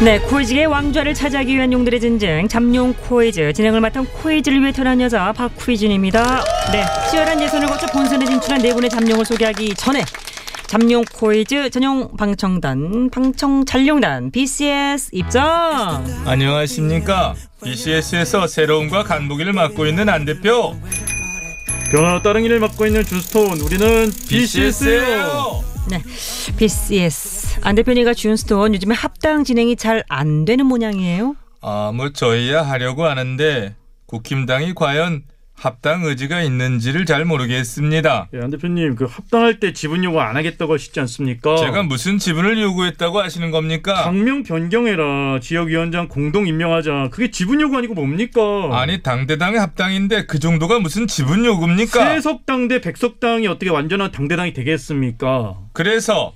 네, 퀴즈의 왕좌를 차지하기 위한 용들의 전쟁 잠룡 퀴즈 진행을 맡은 퀴즈를 위해 태어난 여자 박휘진입니다. 네, 치열한 예선을 거쳐 본선에 진출한 네 분의 잠룡을 소개하기 전에 잠룡 퀴즈 전용 방청단 방청 잠룡단 BCS 입장. 안녕하십니까. BCS에서 새로움과 간보기를 맡고 있는 안 대표 변화 따릉 일을 맡고 있는 준스톤 우리는 BCS예요. BCS예요. 네, BCS 안 대표님과 준스톤 요즘에 합당 진행이 잘 안 되는 모양이에요. 아, 뭐 저희야 하려고 하는데 국힘당이 과연 합당 의지가 있는지를 잘 모르겠습니다. 예, 안 대표님 그 합당할 때 지분 요구 안 하겠다고 하시지 않습니까? 제가 무슨 지분을 요구했다고 하시는 겁니까? 당명 변경해라 지역위원장 공동 임명하자 그게 지분 요구 아니고 뭡니까? 아니 당대당의 합당인데 그 정도가 무슨 지분 요구입니까? 세석당 대 백석당이 어떻게 완전한 당대당이 되겠습니까? 그래서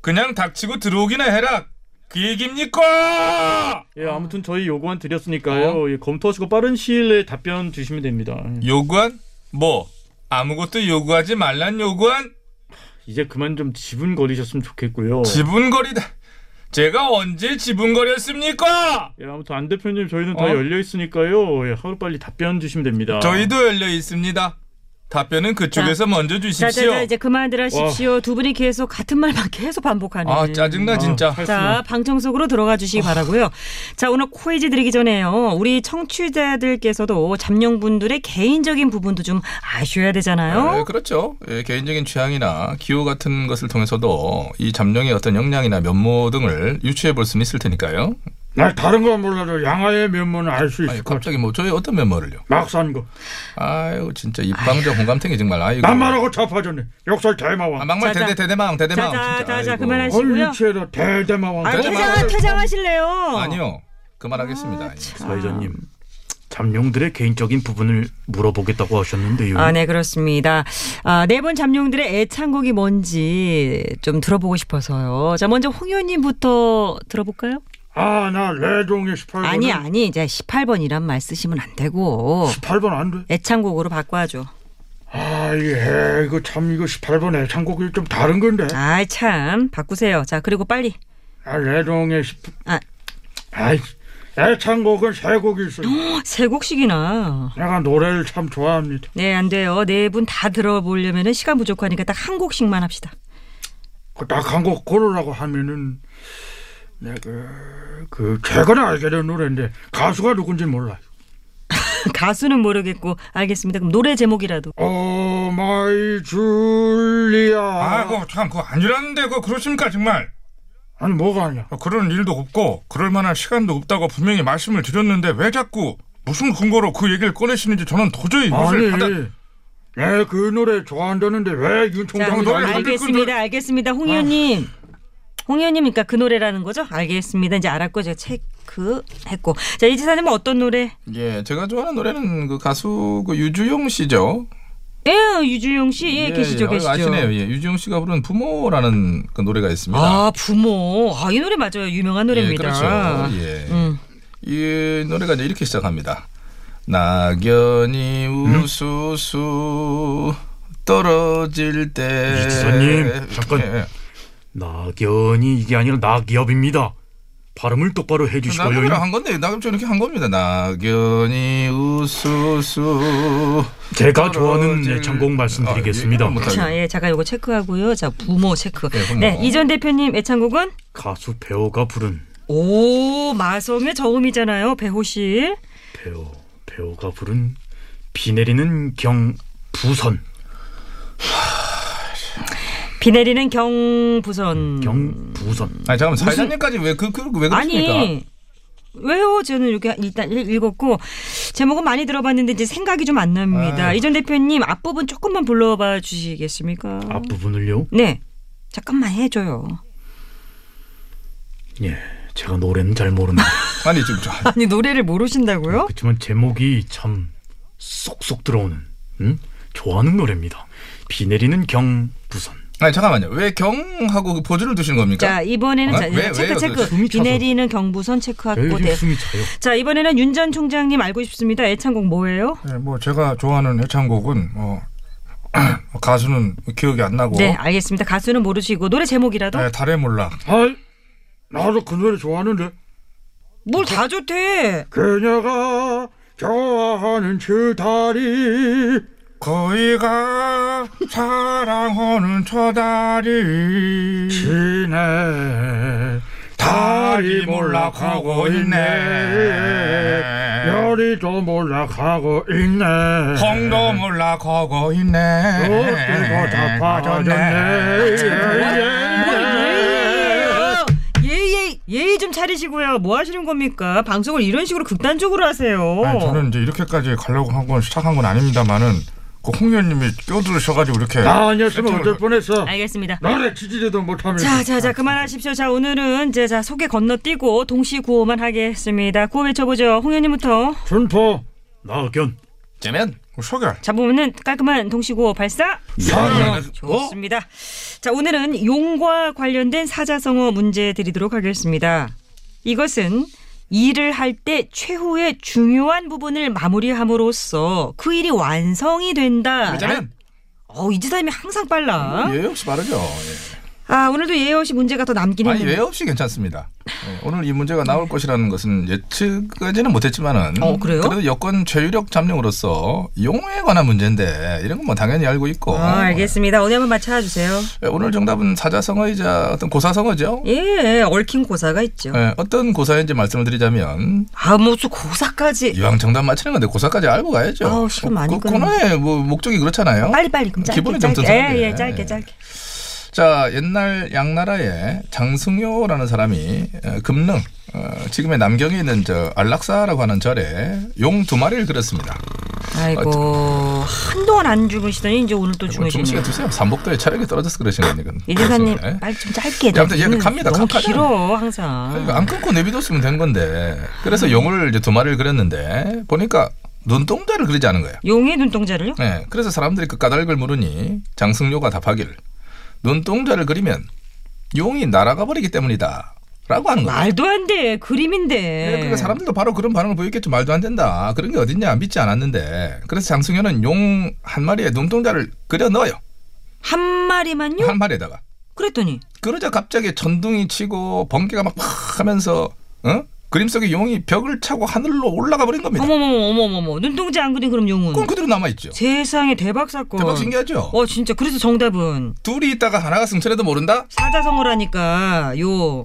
그냥 닥치고 들어오기나 해라. 그 얘기입니까? 예, 아무튼 저희 요구안 드렸으니까요. 예, 검토하시고 빠른 시일 내에 답변 주시면 됩니다. 예. 요구한 뭐 아무것도 요구하지 말란 요구한 이제 그만 좀 지분 거리셨으면 좋겠고요. 지분거리다. 제가 언제 지분거렸습니까? 예, 아무튼 안 대표님 저희는 다 어? 열려 있으니까요. 예, 하루 빨리 답변 주시면 됩니다. 저희도 열려 있습니다. 답변은 그쪽에서 먼저 자, 주십시오. 자, 자, 이제 그만들 하십시오. 두 분이 계속 같은 말만 계속 반복하는. 아 짜증나 진짜. 아, 자, 방청 속으로 들어가 주시기 바라고요. 자, 오늘 퀴즈 드리기 전에요. 우리 청취자들께서도 잠룡분들의 개인적인 부분도 좀 아셔야 되잖아요. 네, 그렇죠. 예, 개인적인 취향이나 기호 같은 것을 통해서도 이 잠룡의 어떤 역량이나 면모 등을 유추해 볼 수는 있을 테니까요. 나 다른 건 몰라도 양아의 면모는 알 수 있을 것. 갑자기 뭐 저희 어떤 면모를요? 막산 거. 아유 진짜 입방정 홍감탱이 정말 아이고. 남말하고 자파졌네. 역설 대마왕. 아, 막말. 대대 대대망 대대망. 자, 자, 진짜. 자, 자, 아이고. 그만하시고요. 얼리치에다 대대마왕. 아, 대대마왕. 퇴장, 퇴장하실래요? 아니요. 그만하겠습니다. 예. 사회자님 잠룡들의 개인적인 부분을 물어보겠다고 하셨는데요. 아, 네, 그렇습니다. 아, 네분 잠룡들의 애창곡이 뭔지 좀 들어보고 싶어서요. 자, 먼저 홍 의원님부터 들어볼까요? 아, 나 레동의 18번. 아니, 아니, 이제 18번이란 말 쓰시면 안 되고 18번 안 돼. 애창곡으로 바꿔줘. 아, 이게 이거 참 이거 18번 애창곡이 좀 다른 건데. 아이, 참. 바꾸세요. 자, 그리고 빨리. 아, 레동의 10. 아. 아이, 애창곡은 세 곡이 있어. 세 곡씩이나. 내가 노래를 참 좋아합니다. 네, 안 돼요. 네 분 다 들어보려면 시간 부족하니까 딱 한 곡씩만 합시다. 딱 한 곡 고르라고 하면은 내가 그 최근에 알게 된 노래인데 가수가 누군지 몰라요. 가수는 모르겠고 알겠습니다. 그럼 노래 제목이라도. Oh my Julia. 아이고 참 그거 아니라는데 그거 그렇습니까 정말? 아니 뭐가 아니야. 어, 그런 일도 없고 그럴 만한 시간도 없다고 분명히 말씀을 드렸는데 왜 자꾸 무슨 근거로 그 얘기를 꺼내시는지 저는 도저히 아니, 이것을 받아... 내그 노래 좋아한다는데 왜윤 자, 총장도 노래 알겠습니다. 알겠습니다. 홍 의원님. 홍 의원님이니까 그 노래라는 거죠? 알겠습니다. 이제 알았고 제가 체크했고. 자, 이 지사님은 어떤 노래? 예, 제가 좋아하는 노래는 그 가수 그 유주용 씨죠. 예, 유주용 씨. 예, 계시죠, 예, 계시죠. 아시네요. 예, 유주용 씨가 부른 부모라는 그 노래가 있습니다. 아, 부모. 아, 이 노래 맞아요. 유명한 노래입니다. 예, 그렇죠. 예. 음. 이 노래가 이제 이렇게 시작합니다. 낙연이 우수수 떨어질 때. 이지사님, 잠깐. 예. 낙연이 이게 아니라 낙엽입니다. 발음을 똑바로 해주시고요. 낙엽이랑 한 건데 낙엽처럼 이렇게 한 겁니다. 낙연이 우수수. 제가 좋아하는 애창곡 말씀드리겠습니다. 아, 예, 못하겠- 자, 예, 잠깐 요거 체크하고요. 자, 부모 체크. 네. 네, 이전 대표님 애창곡은 가수 배우가 부른 오, 마성의 저음이잖아요. 배호실. 배우 배우가 부른 비 내리는 경 부선 비 내리는 경부선. 경부선 아니 잠깐만 사회자님까지 왜그그왜 그렇습니까? 아니 왜요? 저는 이렇게 일단 읽- 읽었고 제목은 많이 들어봤는데 이제 생각이 좀 안 납니다. 아유. 이전 대표님 앞부분 조금만 불러봐 주시겠습니까? 앞부분을요? 네. 잠깐만 해줘요. 예, 제가 노래는 잘 모릅니다. 아니 좀 저, 아니 노래를 모르신다고요? 그렇지만 제목이 참 쏙쏙 들어오는, 음? 좋아하는 노래입니다. 비 내리는 경부선. 아니 잠깐만요. 왜 경하고 그 포즈를 두시는 겁니까? 자 이번에는 어? 자, 왜, 체크 왜요? 체크 비. 내리는 경부선 체크하고 에이, 돼. 숨이 차요. 자 이번에는 윤 전 총장님 알고 싶습니다. 애창곡 뭐예요? 네, 뭐 제가 좋아하는 애창곡은 뭐 가수는 기억이 안 나고 네 알겠습니다. 가수는 모르시고 노래 제목이라도 네, 달의 몰락. 아이 나도 그 노래 좋아하는데 뭘 다 좋대. 그녀가 좋아하는 저 다리 거기가 사랑하는 저 다리 지네 달이 몰락하고 있네 별이도 몰락하고 있네 홍도 몰락하고 있네 꽃들도 다 빠졌네 예예 예의 좀 차리시고요. 뭐 하시는 겁니까? 방송을 이런 식으로 극단적으로 하세요. 아니, 저는 이제 이렇게까지 가려고 한 건 시작한 건 아닙니다만은 그 홍 의원님이 껴들으셔가지고 이렇게 나 아니었으면 어쩔 뻔했어 알겠습니다. 나를 지지리도 못하면서 자, 자, 자, 그만하십시오. 자, 오늘은 이제 자 소개 건너뛰고 동시 구호만 하겠습니다. 구호 외쳐보죠. 홍 의원님부터. 준포 나견 째면 소결 잡으면은 깔끔한 동시 구호 발사. 사냥 좋습니다. 자, 오늘은 용과 관련된 사자성어 문제 드리도록 하겠습니다. 이것은 일을 할 때 최후의 중요한 부분을 마무리함으로써 그 일이 완성이 된다. 째면 어, 이지사님이 항상 빨라. 예의 없이 바르죠 예. 아, 오늘도 예의 없이 문제가 더 남긴 아니 했는데. 예의 없이 괜찮습니다 예, 오늘 이 문제가 나올 것이라는 것은 예측하지는 못했지만은 어, 그래요? 래도 여권 최유력 잠룡으로서 용어에 관한 문제인데 이런 건 뭐 당연히 알고 있고 어, 알겠습니다. 어디 한번 맞춰 주세요. 예, 오늘 정답은 사자성어이자 어떤 고사성어죠 예, 얽힌 고사가 있죠. 예, 어떤 고사인지 말씀을 드리자면 아, 무슨 고사까지. 이왕 정답 맞히는 건데 고사까지 알고 가야죠. 아우, 시간 많이 그 끄네. 코너의 뭐 목적이 그렇잖아요. 빨리 빨리 그럼 짧게 기본이 짧게. 좀 예, 예, 돼. 짧게 짧게. 자 옛날 양나라에 장승효라는 사람이 어, 금능 어, 지금의 남경에 있는 저 안락사라고 하는 절에 용 두 마리를 그렸습니다. 아이고 한동안 안 주무시더니 이제 오늘 또뭐 주무시게 주무시네. 두세요. 삼복도에 체력이 떨어져서 그러시는 거니까. 그렇습니다. 빨리 좀 짧게. 야, 아무튼 얘가 너무 갑니다. 너무 갑하잖아요. 길어 항상. 그러니까 안 끊고 내비뒀으면 된 건데 그래서 용을 이제 두 마리를 그렸는데 보니까 눈동자를 그리지 않은 거예요. 용의 눈동자를요? 네, 그래서 사람들이 그 까닭을 물으니 장승료가 답하길 눈동자를 그리면 용이 날아가 버리기 때문이다. 라고 하는 거예요. 말도 안 돼. 그림인데. 네, 그러니까 사람들도 바로 그런 반응을 보였겠죠. 말도 안 된다. 그런 게 어딨냐. 믿지 않았는데. 그래서 장승효는 용한 마리에 눈동자를 그려 넣어요. 한 마리만요? 한 마리에다가. 그랬더니 그러자 갑자기 천둥이 치고 번개가 막 팍 하면서 어? 그림 속에 용이 벽을 차고 하늘로 올라가 버린 겁니다. 어머머머 어머머머 눈동자 안 그린 그럼 용은 그건 그대로 남아있죠. 세상에 대박 사건. 대박 신기하죠? 어 진짜 그래서 정답은 둘이 있다가 하나가 승천해도 모른다? 사자성어라니까 요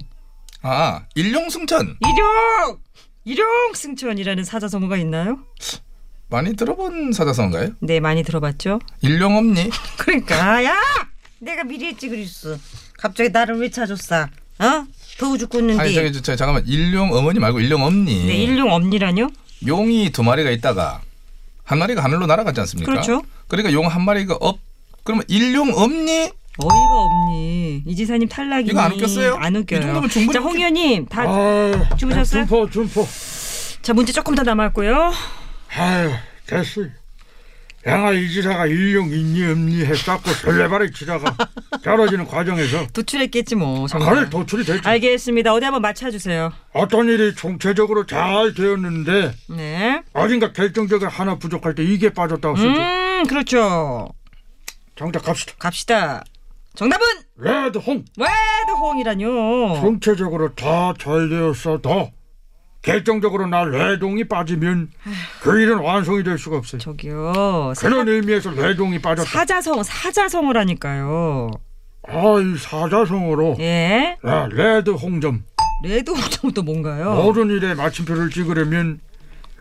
아, 일용 승천. 일용 일용 승천이라는 사자성어가 있나요? 많이 들어본 사자성어인가요? 네 많이 들어봤죠. 일용엄니? 그러니까 야 내가 미리 했지 그랬어. 갑자기 나를 왜 찾았어? 어? 더워 죽겠는데. 아니 저기 저, 잠깐만 일용 어머니 말고 일용 엄니. 네 일용 엄니라뇨? 용이 두 마리가 있다가 한 마리가 하늘로 날아갔지 않습니까? 그렇죠. 그러니까 용 한 마리가 업 그러면 일용 엄니? 어이가 없니. 이 지사님 탈락이니. 이거 안 웃겼어요? 안이 웃겨요. 정도면 충분히 자, 홍 의원님 다. 아유 주무셨어요? 준표 준표 자, 문제 조금 더 남았고요. 아유 됐어 양아 이지사가 일용 있니 없니 해쌓고 설레발에 치다가 떨어지는 과정에서 도출했겠지 뭐. 가를 정말. 도출이 됐지 알겠습니다. 어디 한번 맞춰주세요. 어떤 일이 총체적으로 잘 되었는데 네. 어딘가 결정적으로 하나 부족할 때 이게 빠졌다고 쓰죠 음, 그렇죠. 정답 갑시다 갑시다. 정답은 레드 홍 레드홍이라뇨. 총체적으로 다 잘 되었어도 결정적으로 나 레동이 빠지면 그 일은 완성이 될 수가 없어요 저기요. 사, 그런 의미에서 레동이 빠졌다 사자성 사자성어라니까요. 아이 사자성어로 예. 야, red 홍점 red홍은 또 뭔가요? 모든 일에 마침표를 찍으려면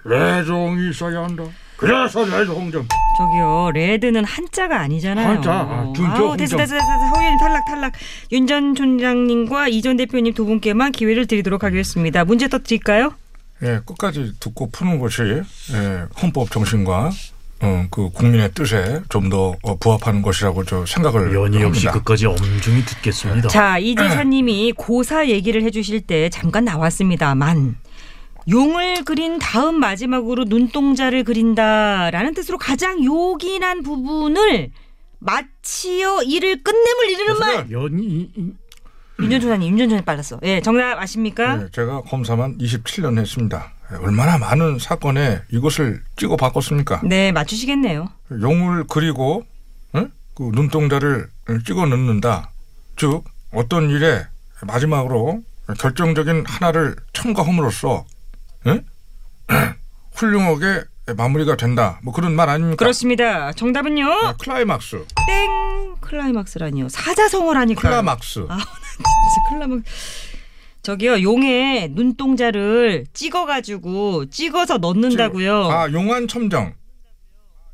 레종이 있어야 한다 그래서 red 홍점 저기요. red는 한자가 아니잖아요. 한자, 아, 준표, 아우, 됐어. 됐어, 됐어. 됐어. 홍의원님 탈락, 탈락. 윤 전 총장님과 이 전 대표님 두 분께만 기회를 드리도록 하겠습니다. 문제 더 드릴까요? 예, 끝까지 듣고 푸는 것이 예, 헌법 정신과 어, 그 국민의 뜻에 좀더 어, 부합하는 것이라고 저 생각을 역시 합니다. 끝까지 엄중히 듣겠습니다. 자, 이재사님이 고사 얘기를 해주실 때 잠깐 나왔습니다만 용을 그린 다음 마지막으로 눈동자를 그린다라는 뜻으로 가장 요긴한 부분을 마치어 이를 끝냄을 이르는 말. 연희 윤전조사님, 윤전조사님 빨랐어. 예, 정답 아십니까? 예, 제가 검사만 27년 했습니다. 예, 얼마나 많은 사건에 이것을 찍어 바꿨습니까? 네, 맞추시겠네요. 용을 그리고 예? 그 눈동자를 찍어 넣는다. 즉 어떤 일에 마지막으로 결정적인 하나를 첨가함으로써 예? 훌륭하게 마무리가 된다. 뭐 그런 말 아닙니까? 그렇습니다. 정답은요? 아, 클라이막스. 땡 클라이막스라니요. 사자성어라니까. 클라막스. 아, 나 진짜 클라막스. 저기요 용의 눈동자를 찍어가지고 찍어서 넣는다고요. 아 용안 첨정.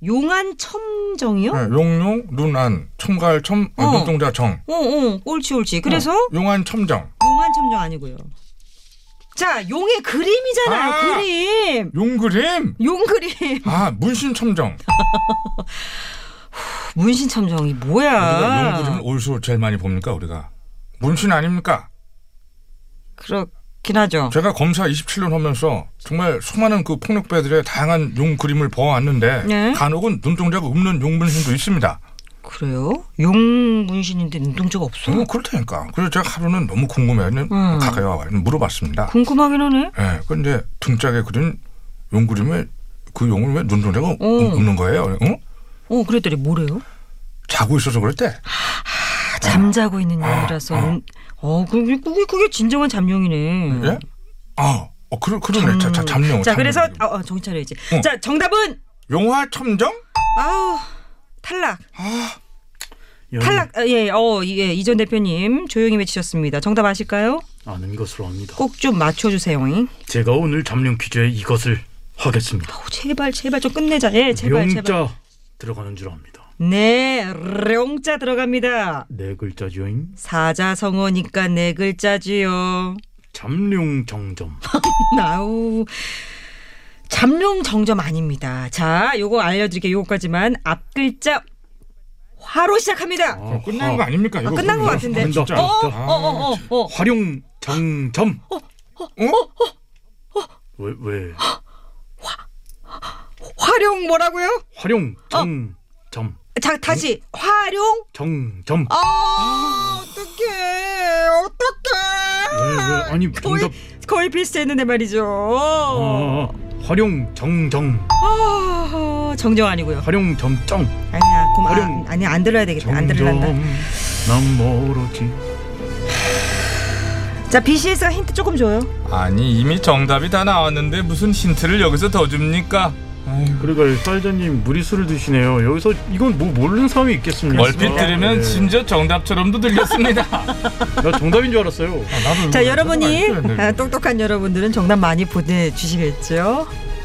용안 첨정이요? 예, 용용 눈안 첨갈 첨 어, 어. 눈동자 정. 어, 어, 옳지, 옳지. 그래서 어, 용안 첨정. 용안 첨정 아니고요. 자, 용의 그림이잖아요. 아. 그림. 용 그림. 용 그림. 아 문신 첨정. 문신 첨정이 우리가 뭐야? 용 그림을 어디서 제일 많이 봅니까 우리가? 문신 아닙니까? 그렇긴 하죠. 제가 검사 27년 하면서 정말 수많은 그 폭력배들의 다양한 용 그림을 보아왔는데 네. 간혹은 눈동자가 없는 용 문신도 있습니다. 그래요? 용 문신인데 눈동자가 없어? 어, 그렇다니까. 그래서 제가 하루는 너무 궁금해요. 음. 가까이 와서 물어봤습니다. 궁금하긴 하네. 예, 근데 등짝에 그린 용 그림에 그 용을 왜 눈동자가 어. 없는 거예요? 어? 어, 그랬더니 뭐래요? 자고 있어서 그랬대. 아, 잠자고 있는 용이라서. 눈- 어, 그게, 그게, 그게 진정한 잠룡이네. 예? 아, 어, 그러, 그러네. 자, 자, 잠룡. 자, 잠룡. 그래서, 어, 어, 정신 차려야지. 어. 자, 정답은, 용화 첨정? 아우, 탈락. 연희 탈락, 아, 예, 어, 예, 이전 대표님 조용히 외치셨습니다. 정답 아실까요? 아는 것으로 합니다. 꼭 좀 맞춰주세요. 잉? 제가 오늘 잠룡 퀴즈에 이것을 하겠습니다. 아우, 제발, 제발 좀 끝내자. 예, 제발, 제발. 용자 들어가는 줄 압니다. 네, 룡자 들어갑니다. 네 글자죠잉. 사자성어니까 네 글자지요. 잠룡 정점. 나우. 잠룡 정점 아닙니다. 자, 요거 알려드릴게요. 요거까지만 앞 글자 화로 시작합니다. 어, 끝난 거 아닙니까? 이거 끝난 것 같은데. 진짜. 어, 어, 아, 어, 어, 어. 활용 정점. 어? 왜 왜? 활용 뭐라고요? 활용 정점. 자, 다시 활용. 정점. 아, 어떡해, 어떡해. 왜 왜? 아니 거의, 정답. 거의 비슷했는데 말이죠. 어, 활용 정정. 아, 정정 아니고요. 활용 점정. 아니야, 고마. 활용. 아니 안 들어야 되겠다. 안. 들을란다. 난 멀었지. 자, BCS가 힌트 조금 줘요. 아니 이미 정답이 다 나왔는데 무슨 힌트를 여기서 더 줍니까? 그러니까 사회자님 무리수를 드시네요. 여기서 이건 뭐 모르는 사람이 있겠습니까? 얼핏 들으면 네. 심지어 정답처럼도 들렸습니다. 나 정답인 줄 알았어요. 나도 자, 이거 여러분이. 아, 똑똑한 여러분들은 정답 많이 보내주시겠죠.